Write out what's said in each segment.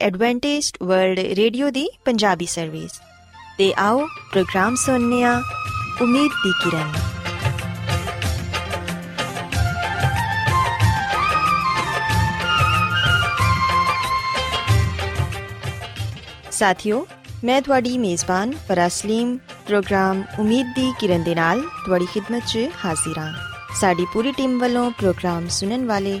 Adventist World Radio ਦੀ Punjabi service ਤੇ ਆਓ ਪ੍ਰੋਗਰਾਮ ਸੁਣਨੇ ਆ ਉਮੀਦ ਦੀ ਕਿਰਨ। ਸਾਥਿਓ, ਮੈਂ ਤੁਹਾਡੀ ਮੇਜ਼ਬਾਨ ਫਰਾਸਲੀਮ ਪ੍ਰੋਗਰਾਮ ਉਮੀਦ ਦੀ ਕਿਰਨ ਦੇ ਨਾਲ ਤੁਹਾਡੀ ਖidmat 'ਚ ਹਾਜ਼ਰ ਹਾਂ। ਸਾਡੀ ਪੂਰੀ ਟੀਮ ਵੱਲੋਂ ਪ੍ਰੋਗਰਾਮ ਸੁਣਨ ਵਾਲੇ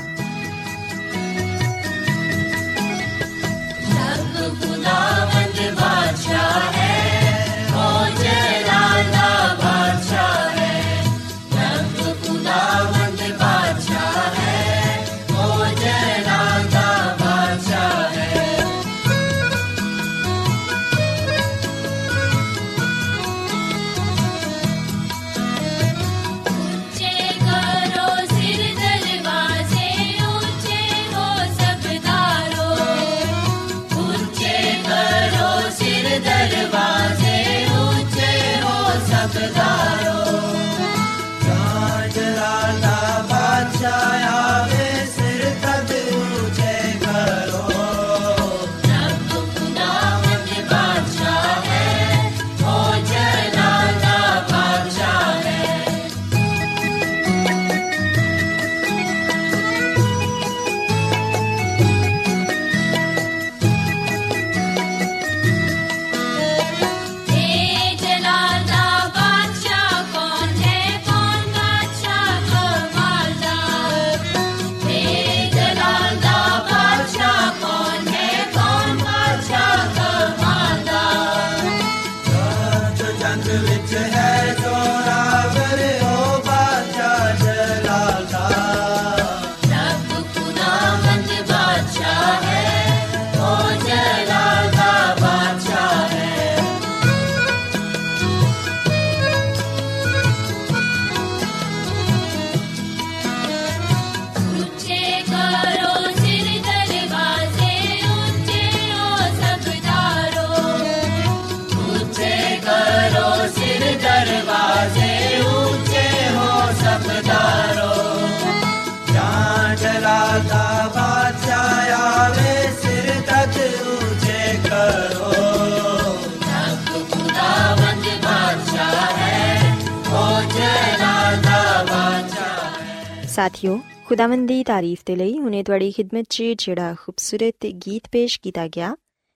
ਸਾਥਿਓ, ਖੁਦਾਵੰਦ ਦੀ ਤਾਰੀਫ ਤੇ ਲਈ ਹੁਨੇ ਤੁਹਾਡੀ ਖidmat 'ਚ ਜਿਹੜਾ ਖੂਬਸੂਰਤ ਗੀਤ ਪੇਸ਼ ਕੀਤਾ ਗਿਆ,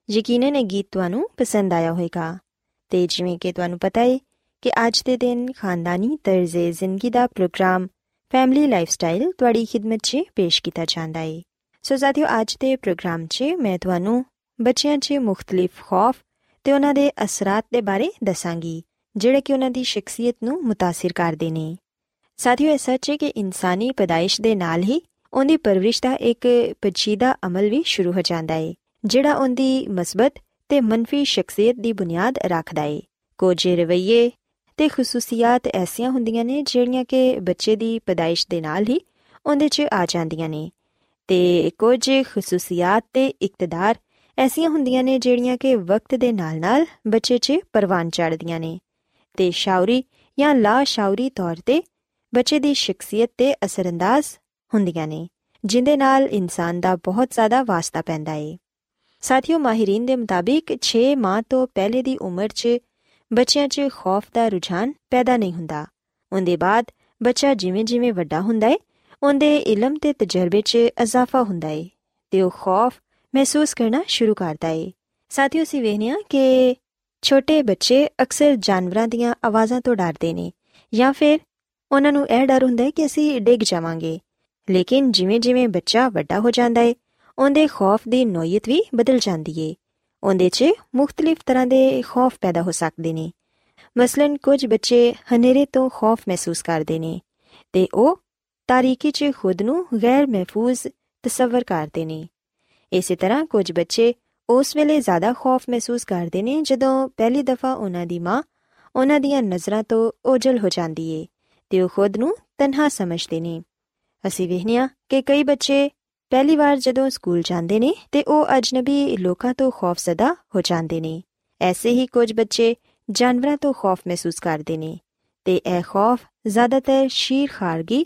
ਯਕੀਨਨ ਇਹ ਗੀਤ ਤੁਹਾਨੂੰ ਪਸੰਦ ਆਇਆ ਹੋਵੇਗਾ। ਤੇ ਜਿਵੇਂ ਕਿ ਤੁਹਾਨੂੰ ਪਤਾ ਹੈ ਕਿ ਅੱਜ ਦੇ ਦਿਨ ਖਾਨਦਾਨੀ ਤਰਜ਼ੇ ਜ਼ਿੰਦਗੀ ਦਾ ਪ੍ਰੋਗਰਾਮ ਫੈਮਿਲੀ ਲਾਈਫਸਟਾਈਲ ਤੁਹਾਡੀ ਖidmat 'ਚ ਪੇਸ਼ ਕੀਤਾ ਜਾਂਦਾ ਹੈ ਸੋ ਸਾਥਿਓ, ਅੱਜ ਦੇ ਪ੍ਰੋਗਰਾਮ 'ਚ ਮੈਂ ਤੁਹਾਨੂੰ ਬੱਚਿਆਂ 'ਚ ਮੁxtਲਿਫ ਖੌਫ ਤੇ ਉਹਨਾਂ ਦੇ ਅਸਰਾਂ ਦੇ ਬਾਰੇ ਦੱਸਾਂਗੀ, ਜਿਹੜੇ ਕਿ ਉਹਨਾਂ ਦੀ ਸ਼ਖਸੀਅਤ ਨੂੰ ਮੁਤਾਸਿਰ ਕਰਦੇ ਨੇ। ਸਾਥੀਓ, ਇਹ ਸੱਚ ਹੈ ਕਿ ਇਨਸਾਨੀ ਪਦਾਇਸ਼ ਦੇ ਨਾਲ ਹੀ ਉਹਦੀ ਪਰਵਰਿਸ਼ ਦਾ ਇੱਕ ਪੇਚੀਦਾ ਅਮਲ ਵੀ ਸ਼ੁਰੂ ਹੋ ਜਾਂਦਾ ਹੈ ਜਿਹੜਾ ਉਹਦੀ ਮਸਬਤ ਤੇ ਮੰਨਫੀ ਸ਼ਖਸੀਅਤ ਦੀ ਬੁਨਿਆਦ ਰੱਖਦਾ ਹੈ ਕੁਝ ਰਵਈਏ ਤੇ ਖਸੂਸੀਅਤ ਐਸੀਆਂ ਹੁੰਦੀਆਂ ਨੇ ਜਿਹੜੀਆਂ ਕਿ ਬੱਚੇ ਦੀ ਪਦਾਇਸ਼ ਦੇ ਨਾਲ ਹੀ ਉਹਦੇ 'ਚ ਆ ਜਾਂਦੀਆਂ ਨੇ ਤੇ ਕੁਝ ਖਸੂਸੀਅਤ ਤੇ ਇਕਤਦਾਰ ਐਸੀਆਂ ਹੁੰਦੀਆਂ ਨੇ ਜਿਹੜੀਆਂ ਕਿ ਵਕਤ ਦੇ ਨਾਲ-ਨਾਲ ਬੱਚੇ 'ਚ ਪਰਵਾਨ ਚੜ੍ਹਦੀਆਂ ਨੇ ਤੇ ਸ਼ਾਉਰੀ ਜਾਂ ਲਾ ਸ਼ਾਉਰੀ ਤੌਰ ਤੇ ਬੱਚੇ ਦੀ ਸ਼ਖਸੀਅਤ ਤੇ ਅਸਰੰਦਾਜ਼ ਹੁੰਦੀਆਂ ਨੇ, ਜਿੰਦੇ ਨਾਲ ਇਨਸਾਨ ਦਾ ਬਹੁਤ ਜ਼ਿਆਦਾ ਵਾਸਤਾ ਪੈਂਦਾ ਏ। ਸਾਥੀਓ, ਮਾਹਿਰੀਨ ਦੇ ਮੁਤਾਬਿਕ 6 ਮਾਹ ਤੋਂ ਪਹਿਲੇ ਦੀ ਉਮਰ 'ਚ ਬੱਚਿਆਂ 'ਚ ਖੌਫ ਦਾ ਰੁਝਾਨ ਪੈਦਾ ਨਹੀਂ ਹੁੰਦਾ। ਉਹਦੇ ਬਾਅਦ ਬੱਚਾ ਜਿਵੇਂ-ਜਿਵੇਂ ਵੱਡਾ ਹੁੰਦਾ ਏ, ਉਹਦੇ ਇਲਮ ਤੇ ਤਜਰਬੇ 'ਚ ਇਜ਼ਾਫਾ ਹੁੰਦਾ ਏ ਤੇ ਉਹ ਖੌਫ ਮਹਿਸੂਸ ਕਰਨਾ ਸ਼ੁਰੂ ਕਰਦਾ ਏ। ਸਾਥੀਓ, ਅਸੀਂ ਵੇਖਦੇ ਹਾਂ ਕਿ ਛੋਟੇ ਬੱਚੇ ਅਕਸਰ ਜਾਨਵਰਾਂ ਦੀਆਂ ਆਵਾਜ਼ਾਂ ਤੋਂ ਡਰਦੇ ਨੇ ਜਾਂ ਫਿਰ ਉਹਨਾਂ ਨੂੰ ਇਹ ਡਰ ਹੁੰਦਾ ਹੈ ਕਿ ਅਸੀਂ ਡਿੱਗ ਜਾਵਾਂਗੇ। ਲੇਕਿਨ ਜਿਵੇਂ-ਜਿਵੇਂ ਬੱਚਾ ਵੱਡਾ ਹੋ ਜਾਂਦਾ ਹੈ, ਉਹਦੇ ਖੌਫ ਦੀ ਨੋਇਤ ਵੀ ਬਦਲ ਜਾਂਦੀ ਏ। ਉਹਦੇ 'ਚ ਮੁxtਲਿਫ ਤਰ੍ਹਾਂ ਦੇ ਖੌਫ ਪੈਦਾ ਹੋ ਸਕਦੇ ਨੇ। ਮਸਲਨ ਕੁਝ ਬੱਚੇ ਹਨੇਰੇ ਤੋਂ ਖੌਫ ਮਹਿਸੂਸ ਕਰਦੇ ਨੇ ਤੇ ਉਹ ਤਾਰੀਕੀ 'ਚ ਖੁਦ ਨੂੰ ਗੈਰ ਮਹਿਫੂਜ਼ ਤਸਵਰ ਕਰਦੇ ਨੇ। ਇਸੇ ਤਰ੍ਹਾਂ ਕੁਝ ਬੱਚੇ ਉਸ ਵੇਲੇ ਜ਼ਿਆਦਾ ਖੌਫ ਮਹਿਸੂਸ ਕਰਦੇ ਨੇ ਜਦੋਂ ਪਹਿਲੀ ਦਫਾ ਉਹਨਾਂ ਦੀ ਮਾਂ ਉਹਨਾਂ ਦੀਆਂ ਨਜ਼ਰਾਂ ਤੋਂ ਓਝਲ ਹੋ ਜਾਂਦੀ ਏ। ਤੇ ਉਹ ਖੁਦ ਨੂੰ ਤਨਹਾ ਸਮਝਦੇ ਨੇ ਅਸੀਂ ਵੇਖਿਆ ਕਿ ਕਈ ਬੱਚੇ ਪਹਿਲੀ ਵਾਰ ਜਦੋਂ ਸਕੂਲ ਜਾਂਦੇ ਨੇ ਤੇ ਉਹ ਅਜਨਬੀ ਲੋਕਾਂ ਤੋਂ ਖੌਫਜ਼ਦਾ ਹੋ ਜਾਂਦੇ ਨੇ ਐਸੇ ਹੀ ਕੁਝ ਬੱਚੇ ਜਾਨਵਰਾਂ ਤੋਂ ਖੌਫ ਮਹਿਸੂਸ ਕਰਦੇ ਨੇ ਤੇ ਇਹ ਖੌਫ ਜ਼ਿਆਦਾਤਰ ਸ਼ੀਰ ਖਾਰਗੀ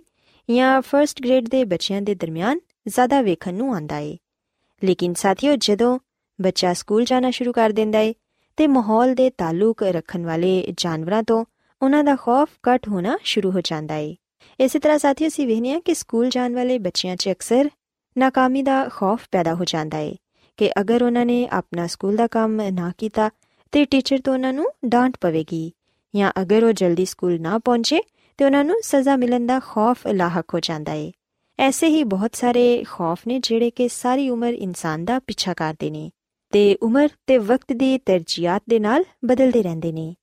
ਜਾਂ ਫਰਸਟ ਗ੍ਰੇਡ ਦੇ ਬੱਚਿਆਂ ਦੇ ਦਰਮਿਆਨ ਜ਼ਿਆਦਾ ਵੇਖਣ ਨੂੰ ਆਉਂਦਾ ਏ ਲੇਕਿਨ ਸਾਥੀਓ ਜਦੋਂ ਬੱਚਾ ਸਕੂਲ ਜਾਣਾ ਸ਼ੁਰੂ ਕਰ ਦਿੰਦਾ ਏ ਤੇ ਮਾਹੌਲ ਦੇ ਤਾਲੁਕ ਰੱਖਣ ਵਾਲੇ ਜਾਨਵਰਾਂ ਤੋਂ ਉਹਨਾਂ ਦਾ ਖੌਫ ਘਟ ਹੋਣਾ ਸ਼ੁਰੂ ਹੋ ਜਾਂਦਾ ਏ ਇਸੇ ਤਰ੍ਹਾਂ ਸਾਥੀਓ ਅਸੀਂ ਵੇਖਦੇ ਹਾਂ ਕਿ ਸਕੂਲ ਜਾਣ ਵਾਲੇ ਬੱਚਿਆਂ 'ਚ ਅਕਸਰ ਨਾਕਾਮੀ ਦਾ ਖੌਫ ਪੈਦਾ ਹੋ ਜਾਂਦਾ ਏ ਕਿ ਅਗਰ ਉਹਨਾਂ ਨੇ ਆਪਣਾ ਸਕੂਲ ਦਾ ਕੰਮ ਨਾ ਕੀਤਾ ਤੇ ਟੀਚਰ ਤੋਂ ਉਹਨਾਂ ਨੂੰ ਡਾਂਟ ਪਵੇਗੀ ਜਾਂ ਅਗਰ ਉਹ ਜਲਦੀ ਸਕੂਲ ਨਾ ਪਹੁੰਚੇ ਤੇ ਉਹਨਾਂ ਨੂੰ ਸਜ਼ਾ ਮਿਲਣ ਦਾ ਖੌਫ ਲਾਹਕ ਹੋ ਜਾਂਦਾ ਏ ਐਸੇ ਹੀ ਬਹੁਤ ਸਾਰੇ ਖੌਫ ਨੇ ਜਿਹੜੇ ਕਿ ਸਾਰੀ ਉਮਰ ਇਨਸਾਨ ਦਾ ਪਿੱਛਾ ਕਰਦੇ ਨੇ ਤੇ ਉਮਰ ਤੇ ਵਕਤ ਦੀ ਤਰਜੀਹਾਂ ਦੇ ਨਾਲ ਬਦਲਦੇ ਰਹਿੰਦੇ ਨੇ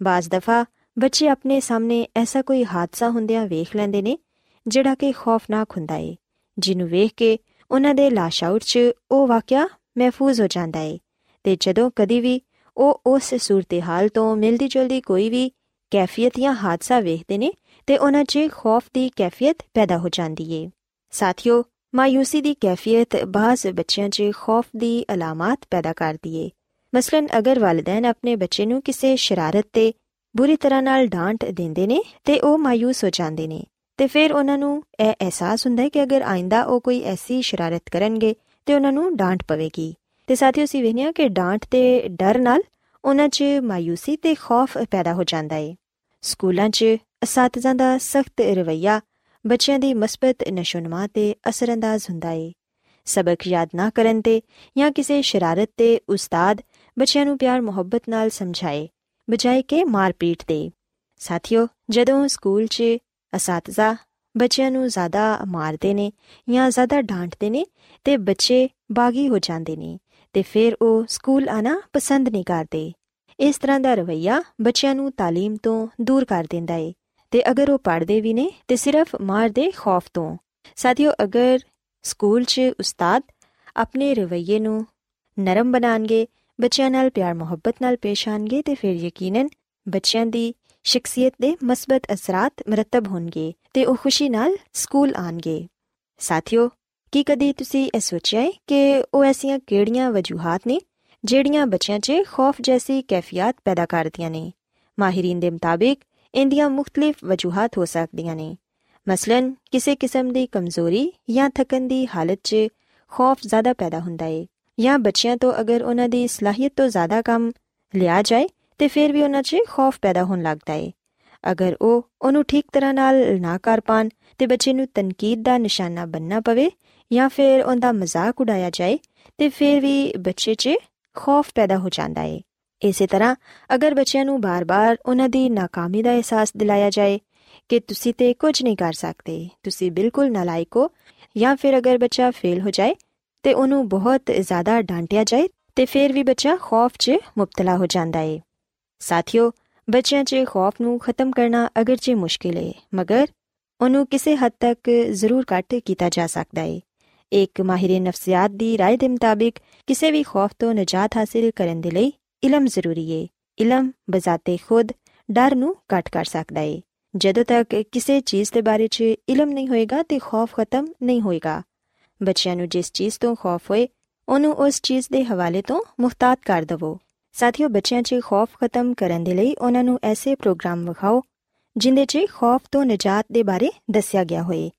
ਬਾਜ਼ ਦਫਾ ਬੱਚੇ ਆਪਣੇ ਸਾਹਮਣੇ ਐਸਾ ਕੋਈ ਹਾਦਸਾ ਹੁੰਦਿਆਂ ਵੇਖ ਲੈਂਦੇ ਨੇ, ਜਿਹੜਾ ਕਿ ਖੌਫਨਾਕ ਹੁੰਦਾ ਏ। ਜਿਹਨੂੰ ਵੇਖ ਕੇ ਉਹਨਾਂ ਦੇ ਲਾਸ਼ਾਉਰ 'ਚ ਉਹ ਵਾਕਿਆ ਮਹਿਫੂਜ਼ ਹੋ ਜਾਂਦਾ ਏ ਤੇ ਜਦੋਂ ਕਦੀ ਵੀ ਉਹ ਉਸ ਸੂਰਤ-ਹਾਲ ਤੋਂ ਮਿਲਦੀ ਜੁਲਦੀ ਕੋਈ ਵੀ ਕੈਫੀਅਤ ਜਾਂ ਹਾਦਸਾ ਵੇਖਦੇ ਨੇ, ਤੇ ਉਹਨਾਂ 'ਚ ਖੌਫ ਦੀ ਕੈਫੀਅਤ ਪੈਦਾ ਹੋ ਜਾਂਦੀ ਏ। ਸਾਥੀਓ ਮਾਇੂਸੀ ਦੀ ਕੈਫੀਅਤ ਬਾਜ਼ ਬੱਚਿਆਂ 'ਚ ਖੌਫ ਦੀ ਅਲਾਮਤ ਪੈਦਾ ਕਰਦੀ ਏ। ਮਸਲਨ ਅਗਰ ਵਾਲਿदैन ਆਪਣੇ ਬੱਚੇ ਨੂੰ ਕਿਸੇ ਸ਼ਰਾਰਤ ਤੇ ਬੁਰੀ ਤਰ੍ਹਾਂ ਨਾਲ ਡਾਂਟ ਦਿੰਦੇ ਨੇ ਤੇ ਉਹ ਮਾਇੂਸ ਹੋ ਜਾਂਦੇ ਨੇ। ਤੇ ਫਿਰ ਉਹਨਾਂ ਨੂੰ ਇਹ ਅਹਿਸਾਸ ਹੁੰਦਾ ਹੈ ਕਿ ਅਗਰ ਆਇੰਦਾ ਉਹ ਕੋਈ ਐਸੀ ਸ਼ਰਾਰਤ ਕਰਨਗੇ ਤੇ ਉਹਨਾਂ ਨੂੰ ਡਾਂਟ ਪਵੇਗੀ। ਤੇ ਸਾਥੀਓ ਸੀ ਵੇਖਿਆ ਕਿ ਡਾਂਟ ਤੇ ਡਰ ਨਾਲ ਉਹਨਾਂ 'ਚ ਮਾਇੂਸੀ ਤੇ ਖੌਫ ਪੈਦਾ ਹੋ ਜਾਂਦਾ ਏ। ਸਕੂਲਾਂ 'ਚ ਅਸਾਤਜ਼ਾਂ ਦਾ ਸਖਤ ਰਵਈਆ, ਬੱਚਿਆਂ ਦੀ ਮਸਬਤ ਨਸ਼ੋਨਮਾ ਤੇ ਅਸਰੰਦਾਜ਼ ਹੁੰਦਾ ਏ। ਸਬਕ ਯਾਦ ਨਾ ਕਰਨ ਤੇ ਜਾਂ ਕਿਸੇ ਸ਼ਰਾਰਤ ਤੇ ਉਸਤਾਦ ਬੱਚਿਆਂ ਨੂੰ ਪਿਆਰ ਮੁਹੱਬਤ ਨਾਲ ਸਮਝਾਏ। ਬਜਾਏ ਕਿ ਮਾਰਪੀਟ ਦੇ ਸਾਥੀਓ ਜਦੋਂ ਸਕੂਲ 'ਚ ਅਸਾਤਜ਼ਾ ਬੱਚਿਆਂ ਨੂੰ ਜ਼ਿਆਦਾ ਮਾਰਦੇ ਨੇ ਜਾਂ ਜ਼ਿਆਦਾ ਡਾਂਟਦੇ ਨੇ ਤੇ ਬੱਚੇ ਬਾਗੀ ਹੋ ਜਾਂਦੇ ਨੇ ਤੇ ਫਿਰ ਉਹ ਸਕੂਲ ਆਣਾ ਪਸੰਦ ਨਹੀਂ ਕਰਦੇ ਇਸ ਤਰ੍ਹਾਂ ਦਾ ਰਵਈਆ ਬੱਚਿਆਂ ਨੂੰ تعلیم ਤੋਂ ਦੂਰ ਕਰ ਦਿੰਦਾ ਏ ਤੇ ਅਗਰ ਉਹ ਪੜ੍ਹਦੇ ਵੀ ਨੇ ਤੇ ਸਿਰਫ ਮਾਰ ਦੇ ਖੌਫ ਤੋਂ ਸਾਥੀਓ ਅਗਰ ਸਕੂਲ 'ਚ ਉਸਤਾਦ ਆਪਣੇ ਰਵਈਏ ਨੂੰ ਨਰਮ ਬਣਾਣਗੇ ਬੱਚਿਆਂ ਨਾਲ ਪਿਆਰ, ਮੁਹੱਬਤ ਨਾਲ ਪੇਸ਼ ਆਣਗੇ ਤੇ ਫਿਰ ਯਕੀਨਨ ਬੱਚਿਆਂ ਦੀ ਸ਼ਖਸੀਅਤ ਦੇ ਮਸਬਤ ਅਸਰਾਤ ਮਰਤਬ ਹੋਣਗੇ ਤੇ ਉਹ ਖੁਸ਼ੀ ਨਾਲ ਸਕੂਲ ਆਣਗੇ ਸਾਥੀਓ, ਕੀ ਕਦੀ ਤੁਸੀਂ ਇਹ ਸੋਚਿਆ ਹੈ ਕਿ ਉਹ ਐਸੀਆਂ ਕਿਹੜੀਆਂ ਵਜੂਹਾਂ ਨੇ ਜਿਹੜੀਆਂ ਬੱਚਿਆਂ 'ਚ ਖੌਫ ਜੈਸੀ ਕੈਫੀਅਤ ਪੈਦਾ ਕਰਦੀਆਂ ਨੇ? ਮਾਹਿਰੀਨ ਦੇ ਮੁਤਾਬਿਕ ਇੰਦੀਆਂ ਮੁxtਲਿਫ ਵਜੂਹਾਂ ਹੋ ਸਕਦੀਆਂ ਨੇ। ਮਸਲਨ, ਕਿਸੇ ਕਿਸਮ ਦੀ ਕਮਜ਼ੋਰੀ ਜਾਂ ਥਕਨ ਦੀ ਹਾਲਤ 'ਚ ਖੌਫ ਜ਼ਿਆਦਾ ਪੈਦਾ ਹੁੰਦਾ ਏ। ਜਾਂ ਬੱਚਿਆਂ ਤੋਂ ਅਗਰ ਉਹਨਾਂ ਦੀ ਸਲਾਹੀਅਤ ਤੋਂ ਜ਼ਿਆਦਾ ਕੰਮ ਲਿਆ ਜਾਏ, ਤੇ ਫਿਰ ਵੀ ਉਹਨਾਂ 'ਚ ਖੌਫ ਪੈਦਾ ਹੋਣ ਲੱਗਦਾ ਏ ਅਗਰ ਉਹ ਉਹਨੂੰ ਠੀਕ ਤਰ੍ਹਾਂ ਨਾਲ ਨਾ ਕਰ ਪਾਣ, ਤੇ ਬੱਚੇ ਨੂੰ ਤਨਕੀਦ ਦਾ ਨਿਸ਼ਾਨਾ ਬੰਨਣਾ ਪਵੇ ਜਾਂ ਫਿਰ ਉਹਦਾ ਮਜ਼ਾਕ ਉਡਾਇਆ ਜਾਏ, ਤੇ ਫਿਰ ਵੀ ਬੱਚੇ 'ਚ ਖੌਫ ਪੈਦਾ ਹੋ ਜਾਂਦਾ ਏ। ਇਸੇ ਤਰ੍ਹਾਂ ਅਗਰ ਬੱਚਿਆਂ ਨੂੰ ਬਾਰ-ਬਾਰ ਉਹਨਾਂ ਦੀ ناکਾਮੀ ਦਾ ਅਹਿਸਾਸ ਦਿਲਾਇਆ ਜਾਏ ਕਿ ਤੁਸੀਂ ਤੇ ਕੁਝ ਨਹੀਂ ਕਰ ਸਕਦੇ, ਤੁਸੀਂ ਬਿਲਕੁਲ ਨਲਾਇਕ ਹੋ ਜਾਂ ਫਿਰ ਅਗਰ ਬੱਚਾ ਫੇਲ ਹੋ ਜਾਏ ਤੇ ਉਹਨੂੰ ਬਹੁਤ ਜ਼ਿਆਦਾ ਡਾਂਟਿਆ ਜਾਏ ਤੇ ਫਿਰ ਵੀ ਬੱਚਾ ਖੌਫ 'ਚ ਮੁਬਤਲਾ ਹੋ ਜਾਂਦਾ ਏ ਸਾਥੀਓ ਬੱਚਿਆਂ 'ਚ ਖੌਫ ਨੂੰ ਖਤਮ ਕਰਨਾ ਅਗਰਚੇ ਮੁਸ਼ਕਿਲ ਏ ਮਗਰ ਉਹਨੂੰ ਕਿਸੇ ਹੱਦ ਤੱਕ ਜ਼ਰੂਰ ਘੱਟ ਕੀਤਾ ਜਾ ਸਕਦਾ ਏ ਇੱਕ ਮਾਹਿਰ ਨਫਸੀਆਤ ਦੀ رائے ਦੇ ਮੁਤਾਬਿਕ ਕਿਸੇ ਵੀ ਖੌਫ ਤੋਂ ਨਜਾਤ ਹਾਸਲ ਕਰਨ ਦੇ ਲਈ ਇਲਮ ਜ਼ਰੂਰੀ ਏ ਇਲਮ ਬਜ਼ਾਤੇ ਖੁਦ ਡਰ ਨੂੰ ਘਟ ਕਰ ਸਕਦਾ ਏ ਜਦੋਂ ਤੱਕ ਕਿਸੇ ਚੀਜ਼ ਦੇ ਬਾਰੇ 'ਚ ਇਲਮ ਨਹੀਂ ਹੋਏਗਾ ਤੇ ਖੌਫ ਖਤਮ ਨਹੀਂ ਹੋਏਗਾ ਬੱਚਿਆਂ ਨੂੰ ਜਿਸ ਚੀਜ਼ ਤੋਂ ਖੌਫ ਹੋਏ, ਉਹਨੂੰ ਉਸ ਚੀਜ਼ ਦੇ ਹਵਾਲੇ ਤੋਂ ਮੁਹਤਾਤ ਕਰ ਦਿਵੋ। ਸਾਥੀਓ, ਬੱਚਿਆਂ 'ਚ ਖੌਫ ਖਤਮ ਕਰਨ ਦੇ ਲਈ ਉਹਨਾਂ ਨੂੰ ਐਸੇ ਪ੍ਰੋਗਰਾਮ ਵਿਖਾਓ ਜਿਨ੍ਹਾਂ 'ਚ ਖੌਫ ਤੋਂ ਨਜਾਤ ਦੇ ਬਾਰੇ ਦੱਸਿਆ ਗਿਆ ਹੋਏ।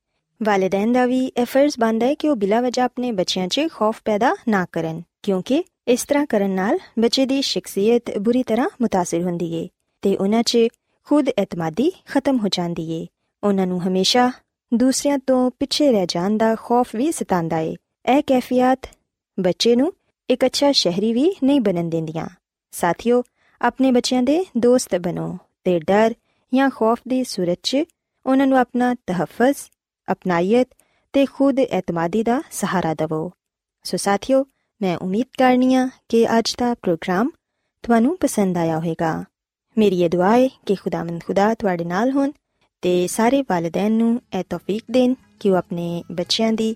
ਵਾਲਿਦੈਨ ਦਾ ਵੀ ਇਹ ਫਰਜ਼ ਬਣਦਾ ਹੈ ਕਿ ਉਹ ਬਿਲਾ ਵਜ੍ਹਾ ਆਪਣੇ ਬੱਚਿਆਂ 'ਚ ਖੌਫ ਪੈਦਾ ਨਾ ਕਰਨ, ਕਿਉਂਕਿ ਇਸ ਤਰ੍ਹਾਂ ਕਰਨ ਨਾਲ ਬੱਚੇ ਦੀ ਸ਼ਖਸੀਅਤ ਬੁਰੀ ਤਰ੍ਹਾਂ متاثر ਹੁੰਦੀ ਏ ਤੇ ਉਹਨਾਂ 'ਚ ਖੁਦ ਇਤਮਾਦੀ ਖਤਮ ਹੋ ਜਾਂਦੀ ਏ। ਉਹਨਾਂ ਨੂੰ ਹਮੇਸ਼ਾ ਦੂਸਰਿਆਂ ਤੋਂ ਪਿੱਛੇ ਰਹਿ ਜਾਣ ਦਾ ਖੌਫ ਵੀ ਸਤਾਉਂਦਾ ਏ। ਇਹ ਕੈਫੀਅਤ ਬੱਚੇ ਨੂੰ ਇੱਕ ਅੱਛਾ ਸ਼ਹਿਰੀ ਵੀ ਨਹੀਂ ਬਣਨ ਦਿੰਦੀਆਂ। ਸਾਥੀਓ, ਆਪਣੇ ਬੱਚਿਆਂ ਦੇ ਦੋਸਤ ਬਣੋ ਤੇ ਡਰ ਜਾਂ ਖੌਫ ਦੀ ਸੂਰਤ 'ਚ ਉਹਨਾਂ ਨੂੰ ਆਪਣਾ ਤਹਫਜ਼ ਅਪਨਾਈਅਤ ਤੇ ਖੁਦ ਇਤਮਾਦੀ ਦਾ ਸਹਾਰਾ ਦਿਵੋ। ਸੋ ਸਾਥਿਓ, ਮੈਂ ਉਮੀਦ ਕਰਨੀਆ ਕਿ ਅੱਜ ਦਾ ਪ੍ਰੋਗਰਾਮ ਤੁਹਾਨੂੰ ਪਸੰਦ ਆਇਆ ਹੋਵੇਗਾ। ਮੇਰੀ ਇਹ ਦੁਆ ਹੈ ਕਿ ਖੁਦਾਵੰਦ ਖੁਦਾ ਤੁਹਾਡੇ ਨਾਲ ਹੋਣ। ਤੇ ਸਾਰੇ ਵਾਲਿਦੈਨ ਨੂੰ ਇਹ ਤੌਫੀਕ ਦੇਣ ਕਿ ਉਹ ਆਪਣੇ ਬੱਚਿਆਂ ਦੀ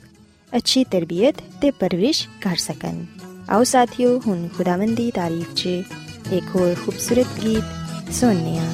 ਅੱਛੀ ਤਰਬੀਅਤ ਤੇ ਪਰਵਰਿਸ਼ ਕਰ ਸਕਣ। ਆਓ ਸਾਥਿਓ, ਹੁਣ ਖੁਦਾਵੰਦ ਦੀ ਤਾਰੀਫ 'ਚ ਇੱਕ ਹੋਰ ਖੂਬਸੂਰਤ ਗੀਤ ਸੁਣਨੇ ਆ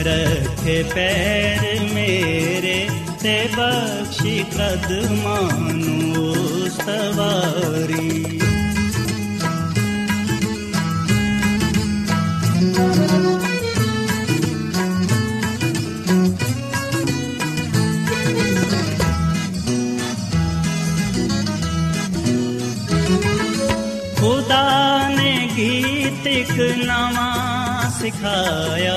ਰੱਖੇ ਪੈਰ ਮੇਰੇ ਤੇ ਬਖਸ਼ੀ ਕਦਮਾਂ ਨੂੰ ਸਵਾਰੀ ਖੁਦਾ ਨੇ ਗੀਤ ਇੱਕ ਨਵਾਂ ਸਿਖਾਇਆ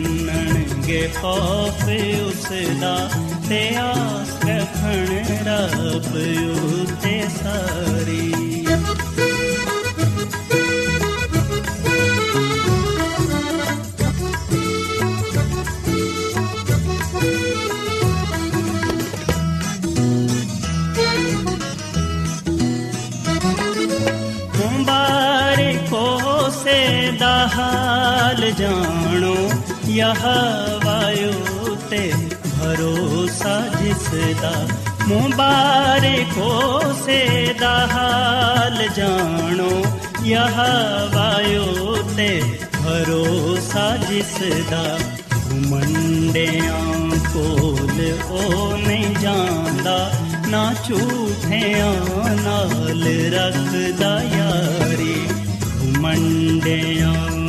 ਮੰਨਣਗੇ ਖੌਫ ਉਸ ਦਾ ਤੇ ਆਸ ਰੱਖਣ ਰੱਬ ਉਤੇ ਸਾਰੀ। ਮੁਬਾਰਕੋ ਹਾਲ ਜਾਣੋ ਯਹ ਤੇ ਭਰੋਸਾ ਜਿਸ ਦਾ ਮੁਬਾਰਕੋ ਸੇ ਦਾ ਹਾਲ ਜਾਣੋ, ਯਹ ਵਾਯੂ ਤੇ ਭਰੋਸਾ ਜਿਸ ਦਾ ਘੁਮੰਡਿਆਂ ਕੋਲ ਉਹ ਨਹੀਂ ਜਾਂਦਾ, ਨਾ ਝੂਠਿਆਂ ਨਾਲ ਰੱਖਦਾ ਯਾਰੀ ਘੁਮੰਡਿਆਂ ਕੋਲ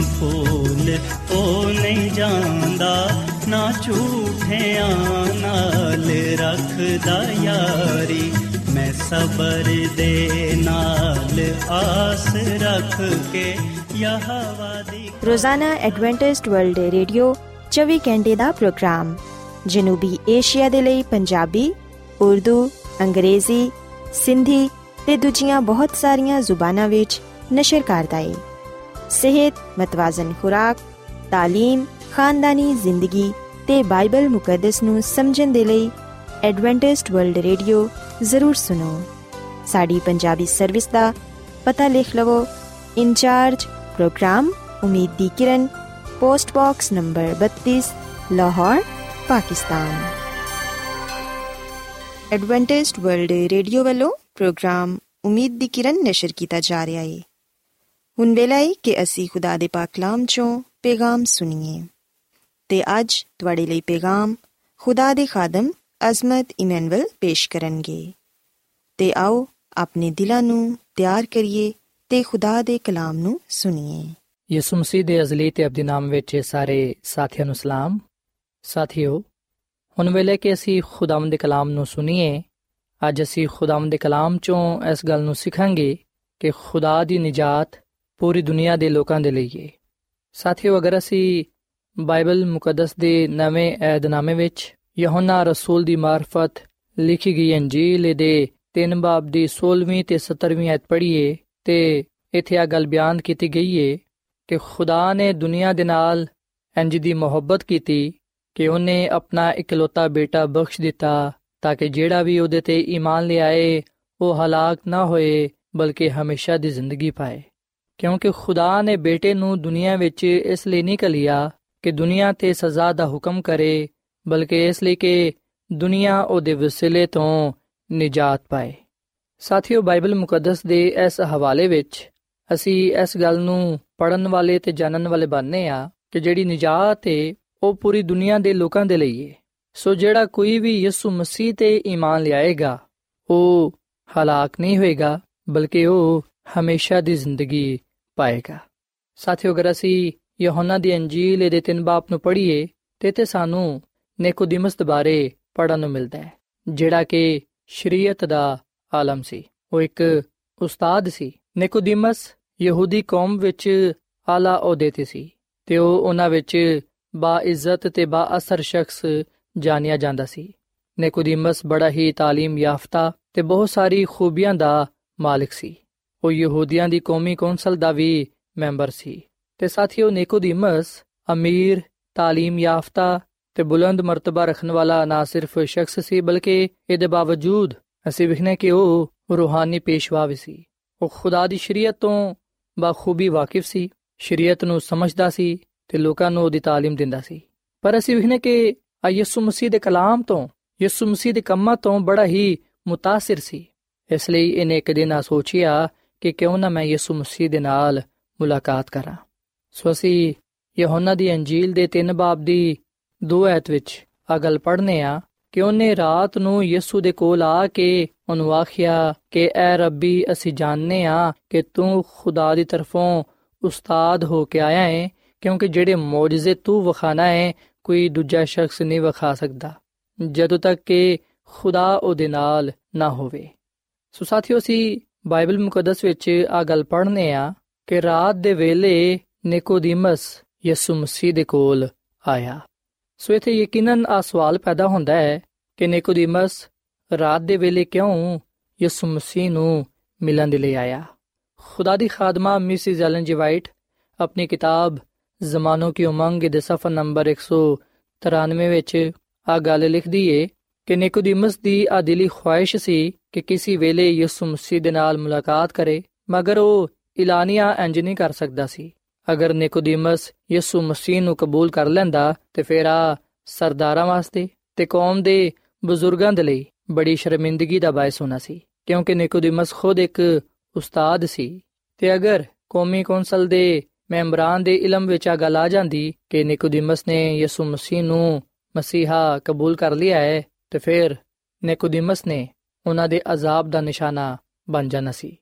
ਉਹ ਨਹੀਂ ਜਾਂਦਾ, ਨਾ ਝੂਠਿਆਂ ਨਾਲ ਰੱਖਦਾ ਯਾਰੀ। ਮੈਂ ਸਬਰ ਦੇ ਨਾਲ ਆਸ ਰੱਖ ਕੇ ਯਹਵਾ ਦੀ ਰੋਜ਼ਾਨਾ ਐਡਵੈਂਟਿਸਟ ਵਰਲਡ ਰੇਡੀਓ 24 ਘੰਟੇ ਦਾ ਪ੍ਰੋਗਰਾਮ, ਜਨੂਬੀ ਏਸ਼ੀਆ ਦੇ ਲਈ ਪੰਜਾਬੀ, ਉਰਦੂ, ਅੰਗਰੇਜ਼ੀ, ਸਿੰਧੀ ਤੇ ਦੂਜੀਆਂ ਬਹੁਤ ਸਾਰੀਆਂ ਜ਼ੁਬਾਨਾਂ ਵਿੱਚ ਨਸ਼ਰ ਕਰਦਾ ਹੈ ਸਿਹਤ ਮਤਵਾਜ਼ਨ ਖੁਰਾਕ تعلیم ਖਾਨਦਾਨੀ ਜ਼ਿੰਦਗੀ ਤੇ ਬਾਈਬਲ ਮੁਕੱਦਸ ਨੂੰ ਸਮਝਣ ਦੇ ਲਈ ਐਡਵੈਂਟਿਸਟ ਵਰਲਡ ਰੇਡੀਓ ਜ਼ਰੂਰ ਸੁਨੋ ਸਾਡੀ ਪੰਜਾਬੀ ਸਰਵਿਸ ਦਾ ਪਤਾ ਲਿਖ ਲਵੋ incharge programme Umeed di Kiran post box number 32 Lahore Pakistan Adventist World Radio ਵੱਲੋਂ ਪ੍ਰੋਗਰਾਮ ਉਮੀਦ ਦੀ ਕਿਰਨ ਨਿਸ਼ਰ ਕੀਤਾ ਜਾ ਰਿਹਾ ਹੈ ਹੁਣ ਵੇਲਾ ਹੈ ਕਿ ਅਸੀਂ ਖੁਦਾ ਦੇ ਪਾਕ ਕਲਾਮ ਚੋਂ ਪੈਗਾਮ ਸੁਣੀਏ ਤੇ ਅੱਜ ਤੁਹਾਡੇ ਲਈ ਪੈਗਾਮ ਖੁਦਾ ਦੇ ਖਾਦਮ ਅਜ਼ਮਤ ਇਮਨੁਅਲ ਪੇਸ਼ ਕਰਨਗੇ ਤੇ ਆਓ ਆਪਣੇ ਦਿਲਾਂ ਨੂੰ ਤਿਆਰ ਕਰੀਏ ਤੇ ਖੁਦਾ ਦੇ ਕਲਾਮ ਨੂੰ ਸੁਣੀਏ ਯਿਸੂ ਮਸੀਹ ਦੇ ਅਜ਼ਲੀ ਤੇ ਅਬਦੀ ਨਾਮ ਵਿੱਚ ਸਾਰੇ ਸਾਥੀਆਂ ਨੂੰ ਸਲਾਮ ਸਾਥਿਓ ਹੁਣ ਵੇਲੇ ਕਿ ਅਸੀਂ ਖੁਦਾਵੰਦ ਦੇ ਕਲਾਮ ਨੂੰ ਸੁਣੀਏ ਅੱਜ ਅਸੀਂ ਖੁਦਾਵੰਦ ਦੇ ਕਲਾਮ ਚੋਂ ਇਸ ਗੱਲ ਨੂੰ ਸਿੱਖਾਂਗੇ ਕਿ ਖੁਦਾ ਦੀ ਨਜਾਤ ਪੂਰੀ ਦੁਨੀਆ ਦੇ ਲੋਕਾਂ ਦੇ ਲਈ ਹੈ ਸਾਥੀਓ, ਅਗਰ ਅਸੀਂ ਬਾਈਬਲ ਮੁਕੱਦਸ ਦੇ ਨਵੇਂ ਏਧਨਾਮੇ ਵਿੱਚ ਯਹੋਨਾ ਰਸੂਲ ਦੀ ਮਾਰਫਤ ਲਿਖੀ ਗਈ ਅੰਜੀਲ ਦੇ 3 ਬਾਬ ਦੀ 16ਵੀਂ ਤੇ 17ਵੀਂ ਆਇਤ ਪੜ੍ਹੀਏ ਤੇ ਇੱਥੇ ਆ ਗੱਲ ਬਿਆਨ ਕੀਤੀ ਗਈ ਹੈ ਕਿ ਖੁਦਾ ਨੇ ਦੁਨੀਆ ਦੇ ਨਾਲ ਇੰਜ ਦੀ ਮੁਹੱਬਤ ਕੀਤੀ ਕਿ ਉਹਨੇ ਆਪਣਾ ਇਕਲੌਤਾ ਬੇਟਾ ਬਖਸ਼ ਦਿੱਤਾ ਤਾਂ ਕਿ ਜਿਹੜਾ ਵੀ ਉਹਦੇ ਤੇ ਈਮਾਨ ਲਿਆਏ, ਉਹ ਹਲਾਕ ਨਾ ਹੋਏ, ਬਲਕਿ ਹਮੇਸ਼ਾ ਦੀ ਜ਼ਿੰਦਗੀ ਪਾਏ। ਕਿਉਂਕਿ ਖੁਦਾ ਨੇ ਬੇਟੇ ਨੂੰ ਦੁਨੀਆ ਵਿੱਚ ਇਸ ਲਈ ਨਹੀਂ ਕਲਿਆ ਕਿ ਦੁਨੀਆ ਤੇ ਸਜ਼ਾ ਦਾ ਹੁਕਮ ਕਰੇ, ਬਲਕਿ ਇਸ ਲਈ ਕਿ ਦੁਨੀਆ ਉਹਦੇ ਵਸਿਲੇ ਤੋਂ ਨਿਜਾਤ ਪਾਏ। ਸਾਥੀਓ, ਬਾਈਬਲ ਮੁਕੱਦਸ ਦੇ ਇਸ ਹਵਾਲੇ ਵਿੱਚ ਅਸੀਂ ਇਸ ਗੱਲ ਨੂੰ ਪੜਨ ਵਾਲੇ ਤੇ ਜਾਣਨ ਵਾਲੇ ਬਣਨੇ ਆ ਕਿ ਜਿਹੜੀ ਨਿਜਾਤ ਹੈ ਉਹ ਪੂਰੀ ਦੁਨੀਆ ਦੇ ਲੋਕਾਂ ਦੇ ਲਈ ਹੈ ਸੋ ਜਿਹੜਾ ਕੋਈ ਵੀ ਯਿਸੂ ਮਸੀਹ ਤੇ ਈਮਾਨ ਲਿਆਏਗਾ, ਉਹ ਹਲਾਕ ਨਹੀਂ ਹੋਏਗਾ, ਬਲਕਿ ਉਹ ਹਮੇਸ਼ਾ ਦੀ ਜ਼ਿੰਦਗੀ ਪਾਏਗਾ ਸਾਥੀਓ ਅਗਰ ਅਸੀਂ ਯਹੋਨਾ ਦੀ ਅੰਜੀਲ ਦੇ ਤਿੰਨ ਬਾਪ ਨੂੰ ਪੜ੍ਹੀਏ ਤੇ ਤੇ ਸਾਨੂੰ ਨਿਕੋਦੀਮਸ ਦੇ ਬਾਰੇ ਪੜਨ ਨੂੰ ਮਿਲਦਾ ਹੈ ਜਿਹੜਾ ਕਿ ਸ਼ਰੀਅਤ ਦਾ ਆਲਮ ਸੀ ਉਹ ਇੱਕ ਉਸਤਾਦ ਸੀ ਨਿਕੋਦੀਮਸ ਯਹੂਦੀ ਕੌਮ ਵਿੱਚ ਆਲਾ ਅਹੁਦੇ ਤੇ ਸੀ ਤੇ ਉਹ ਉਹਨਾਂ ਵਿੱਚ ਬਾ ਇੱਜ਼ਤ ਤੇ ਬਾ ਅਸਰ ਸ਼ਖਸ ਜਾਣਿਆ ਜਾਂਦਾ ਸੀ ਨਿਕੋਦੀਮਸ ਬੜਾ ਹੀ تعلیم ਯਾਫਤਾ ਤੇ ਬਹੁਤ ਸਾਰੀ ਖੂਬੀਆਂ ਦਾ ਮਾਲਕ ਸੀ ਉਹ ਯਹੂਦੀਆਂ ਦੀ ਕੌਮੀ ਕੌਂਸਲ ਦਾ ਵੀ ਮੈਂਬਰ ਸੀ ਤੇ ਸਾਥੀਓ ਨਿਕੋਦੀਮਸ ਅਮੀਰ تعلیم ਯਾਫਤਾ ਤੇ ਬੁਲੰਦ ਮਰਤਬਾ ਰੱਖਣ ਵਾਲਾ ਨਾ ਸਿਰਫ ਸ਼ਖਸ ਸੀ ਬਲਕਿ ਇਹਦੇ ਬਾਵਜੂਦ ਅਸੀਂ ਵਿਖਨੇ ਕਿ ਉਹ ਰੂਹਾਨੀ ਪੇਸ਼ਵਾ ਵੀ ਸੀ ਉਹ ਖੁਦਾ ਦੀ ਸ਼ਰੀਅਤ ਤੋਂ ਬਾਖੂਬੀ ਵਾਕਿਫ ਸੀ ਸ਼ਰੀਅਤ ਨੂੰ ਸਮਝਦਾ ਸੀ ਤੇ ਲੋਕਾਂ ਨੂੰ ਉਹਦੀ تعلیم ਦਿੰਦਾ ਸੀ ਪਰ ਅਸੀਂ ਵਿਖਨੇ ਕਿ ਆ ਯਿਸੂ ਮਸੀਹ ਦੇ ਕਲਾਮ ਤੋਂ ਯਿਸੂ ਮਸੀਹ ਦੇ ਕੰਮਾਂ ਤੋਂ ਬੜਾ ਹੀ متاثر ਸੀ ਇਸ ਲਈ ਇਹਨੇ ਇੱਕ ਦਿਨ ਆ ਸੋਚਿਆ ਕਿ ਕਿਉਂ ਨਾ ਮੈਂ ਯਿਸੂ ਮਸੀਹ ਦੇ ਨਾਲ ਮੁਲਾਕਾਤ ਕਰਾਂ। ਸੋ ਅਸੀਂ ਯਹੋਨਾ ਦੀ ਅੰਜੀਲ ਦੇ 3 ਬਾਬ ਦੀ 2 ਐਤ ਵਿੱਚ ਆ ਗੱਲ ਪੜ੍ਹਨੇ ਆ ਕਿ ਉਹਨੇ ਰਾਤ ਨੂੰ ਯਿਸੂ ਦੇ ਕੋਲ ਆ ਕੇ ਉਹਨੂੰ ਆਖਿਆ ਕਿ, ਐ ਰੱਬੀ, ਅਸੀਂ ਜਾਣਨੇ ਆ ਕਿ ਤੂੰ ਖੁਦਾ ਦੀ ਤਰਫੋਂ ਉਸਤਾਦ ਹੋ ਕੇ ਆਇਆ ਹੈ ਕਿਉਂਕਿ ਜਿਹੜੇ ਮੌਜਜ਼ੇ ਤੂੰ ਵਿਖਾਣਾ ਹੈ ਕੋਈ ਦੂਜਾ ਸ਼ਖਸ ਨਹੀਂ ਵਿਖਾ ਸਕਦਾ, ਜਦੋਂ ਤੱਕ ਕਿ ਖੁਦਾ ਉਹਦੇ ਨਾਲ ਨਾ ਹੋਵੇ। ਸੋ ਸਾਥੀਓ, ਅਸੀਂ ਬਾਈਬਲ ਮੁਕੱਦਸ ਵਿੱਚ ਆ ਗੱਲ ਪੜ੍ਹਨੇ ਆ ਕਿ ਰਾਤ ਦੇ ਵੇਲੇ ਨਿਕੋਦੀਮਸ ਯਿਸੂ ਮਸੀਹ ਦੇ ਕੋਲ ਆਇਆ। ਸੋ ਇਥੇ ਯਕੀਨਨ ਆ ਸਵਾਲ ਪੈਦਾ ਹੁੰਦਾ ਹੈ ਕਿ ਨਿਕੋਦੀਮਸ ਰਾਤ ਦੇ ਵੇਲੇ ਕਿਉਂ ਯਿਸੂ ਮਸੀਹ ਨੂੰ ਮਿਲਣ ਦੇ ਲਈ ਆਇਆ? ਖੁਦਾ ਦੀ ਖਾਦਮਾ ਮਿਸਿਸ ਐਲਨ ਜੀ ਵਾਈਟ ਆਪਣੀ ਕਿਤਾਬ ਜ਼ਮਾਨੋਂ ਕੀ ਉਮੰਗ ਦੇ ਸਫਾ ਨੰਬਰ 193 ਵਿੱਚ ਆ ਗੱਲ ਲਿਖਦੀ ਏ ਕਿ ਨਿਕੋਦੀਮਸ ਦੀ ਆ ਦਿਲੀ ਖੁਆਇਸ਼ ਸੀ ਕਿ ਕਿਸੇ ਵੇਲੇ ਯਿਸੂ ਮਸੀਹ ਦੇ ਨਾਲ ਮੁਲਾਕਾਤ ਕਰੇ, ਮਗਰ ਉਹ ਇਲਾਨੀਆ ਇੰਜ ਨਹੀਂ ਕਰ ਸਕਦਾ ਸੀ। ਅਗਰ ਨਿਕੋਦੀਮਸ ਯਿਸੂ ਮਸੀਹ ਨੂੰ ਕਬੂਲ ਕਰ ਲੈਂਦਾ, ਤੇ ਫਿਰ ਆ ਸਰਦਾਰਾਂ ਵਾਸਤੇ ਤੇ ਕੌਮ ਦੇ ਬਜ਼ੁਰਗਾਂ ਦੇ ਲਈ ਬੜੀ ਸ਼ਰਮਿੰਦਗੀ ਦਾ ਬਾਇਸ ਹੋਣਾ ਸੀ, ਕਿਉਂਕਿ ਨਿਕੋਦੀਮਸ ਖੁਦ ਇੱਕ ਉਸਤਾਦ ਸੀ। ਤੇ ਅਗਰ ਕੌਮੀ ਕੌਂਸਲ ਦੇ ਮੈਂਬਰਾਂ ਦੇ ਇਲਮ ਵਿੱਚ ਆ ਗੱਲ ਆ ਜਾਂਦੀ ਕਿ ਨਿਕੋਦੀਮਸ ਨੇ ਯਿਸੂ ਮਸੀਹ ਨੂੰ ਮਸੀਹਾ ਕਬੂਲ ਕਰ ਲਿਆ ਹੈ ਤੇ ਫਿਰ ਨਿਕੋਦੀਮਸ ਨੇ ਉਹਨਾਂ ਦੇ ਅਜ਼ਾਬ ਦਾ ਨਿਸ਼ਾਨਾ ਬਣ ਜਾਣਾ ਸੀ।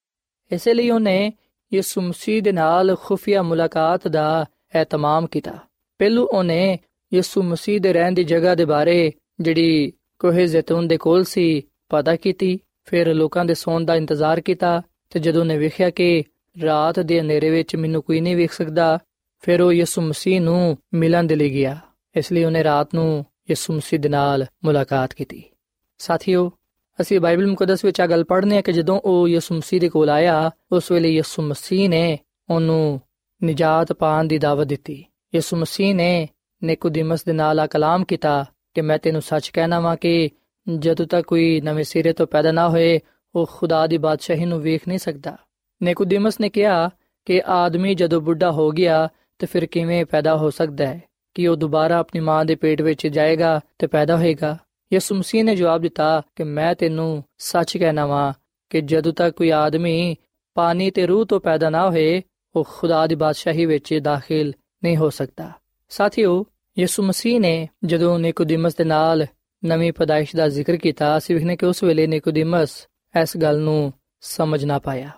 ਇਸੇ ਲਈ ਉਹਨੇ ਯਿਸੂ ਮਸੀਹ ਦੇ ਨਾਲ ਖੁਫੀਆ ਮੁਲਾਕਾਤ ਦਾ ehtamam ਕੀਤਾ। ਪਹਿਲੂ ਉਹਨੇ ਯਿਸੂ ਮਸੀਹ ਦੇ ਰਹਿਣ ਦੀ ਜਗ੍ਹਾ ਦੇ ਬਾਰੇ ਜਿਹੜੀ ਕੋਹੇ ਜ਼ੈਤੂਨ ਦੇ ਕੋਲ ਸੀ ਪਤਾ ਕੀਤੀ, ਫਿਰ ਲੋਕਾਂ ਦੇ ਸੌਣ ਦਾ ਇੰਤਜ਼ਾਰ ਕੀਤਾ ਤੇ ਜਦੋਂ ਨੇ ਵੇਖਿਆ ਕਿ ਰਾਤ ਦੇ ਹਨੇਰੇ ਵਿੱਚ ਮੈਨੂੰ ਕੋਈ ਨਹੀਂ ਵੇਖ ਸਕਦਾ, ਫਿਰ ਉਹ ਯਿਸੂ ਮਸੀਹ ਨੂੰ ਮਿਲਣ ਦੇ ਲਈ ਗਿਆ। ਇਸ ਲਈ ਉਹਨੇ ਰਾਤ ਨੂੰ ਯਿਸੂ ਮਸੀਹ ਦੇ ਨਾਲ ਮੁਲਾਕਾਤ ਕੀਤੀ। ਸਾਥੀਓ, ਅਸੀਂ ਬਾਈਬਲ ਮੁਕੱਦਸ ਵਿੱਚ ਆ ਗੱਲ ਪੜ੍ਹਨੇ ਆ ਕਿ ਜਦੋਂ ਉਹ ਯਿਸੂ ਮਸੀਹ ਦੇ ਕੋਲ ਆਇਆ, ਉਸ ਵੇਲੇ ਯਿਸੂ ਮਸੀਹ ਨੇ ਉਹਨੂੰ ਨਜਾਤ ਪਾਣ ਦੀ ਦਾਵਤ ਦਿੱਤੀ। ਯਿਸੂ ਮਸੀਹ ਨੇ ਨਿਕੋਦੀਮਸ ਦੇ ਨਾਲ ਆ ਕਲਾਮ ਕੀਤਾ ਕਿ ਮੈਂ ਤੈਨੂੰ ਸੱਚ ਕਹਿਣਾ ਵਾਂ ਕਿ ਜਦੋਂ ਤੱਕ ਕੋਈ ਨਵੇਂ ਸਿਰੇ ਤੋਂ ਪੈਦਾ ਨਾ ਹੋਏ, ਉਹ ਖੁਦਾ ਦੀ ਬਾਦਸ਼ਾਹੀ ਨੂੰ ਵੇਖ ਨਹੀਂ ਸਕਦਾ। ਨਿਕੋਦੀਮਸ ਨੇ ਕਿਹਾ ਕਿ ਆਦਮੀ ਜਦੋਂ ਬੁੱਢਾ ਹੋ ਗਿਆ, ਤੇ ਫਿਰ ਕਿਵੇਂ ਪੈਦਾ ਹੋ ਸਕਦਾ ਹੈ? ਕਿ ਉਹ ਦੁਬਾਰਾ ਆਪਣੀ ਮਾਂ ਦੇ ਪੇਟ ਵਿੱਚ ਜਾਏਗਾ ਤੇ ਪੈਦਾ ਹੋਏਗਾ। ਯਿਸੂ ਮਸੀਹ ਨੇ ਜਵਾਬ ਦਿੱਤਾ ਕਿ ਮੈਂ ਤੈਨੂੰ ਸੱਚ ਕਹਿਣਾ ਵਾਂ ਕਿ ਜਦੋਂ ਤੱਕ ਕੋਈ ਆਦਮੀ ਪਾਣੀ ਤੇ ਰੂਹ ਤੋਂ ਪੈਦਾ ਨਾ ਹੋਏ, ਉਹ ਖੁਦਾ ਦੀ ਬਾਦਸ਼ਾਹੀ ਵਿੱਚ ਦਾਖਲ ਨਹੀਂ ਹੋ ਸਕਦਾ। ਸਾਥੀਓ, ਯਿਸੂ ਮਸੀਹ ਨੇ ਜਦੋਂ ਨਿਕੋਦੀਮਸ ਦੇ ਨਾਲ ਨਵੀਂ ਪਦਾਇਸ਼ ਦਾ ਜ਼ਿਕਰ ਕੀਤਾ, ਅਸੀਂ ਵਿਖਨੇ ਕਿ ਉਸ ਵੇਲੇ ਨਿਕੋਦੀਮਸ ਇਸ ਗੱਲ ਨੂੰ ਸਮਝ ਨਾ ਪਾਇਆ।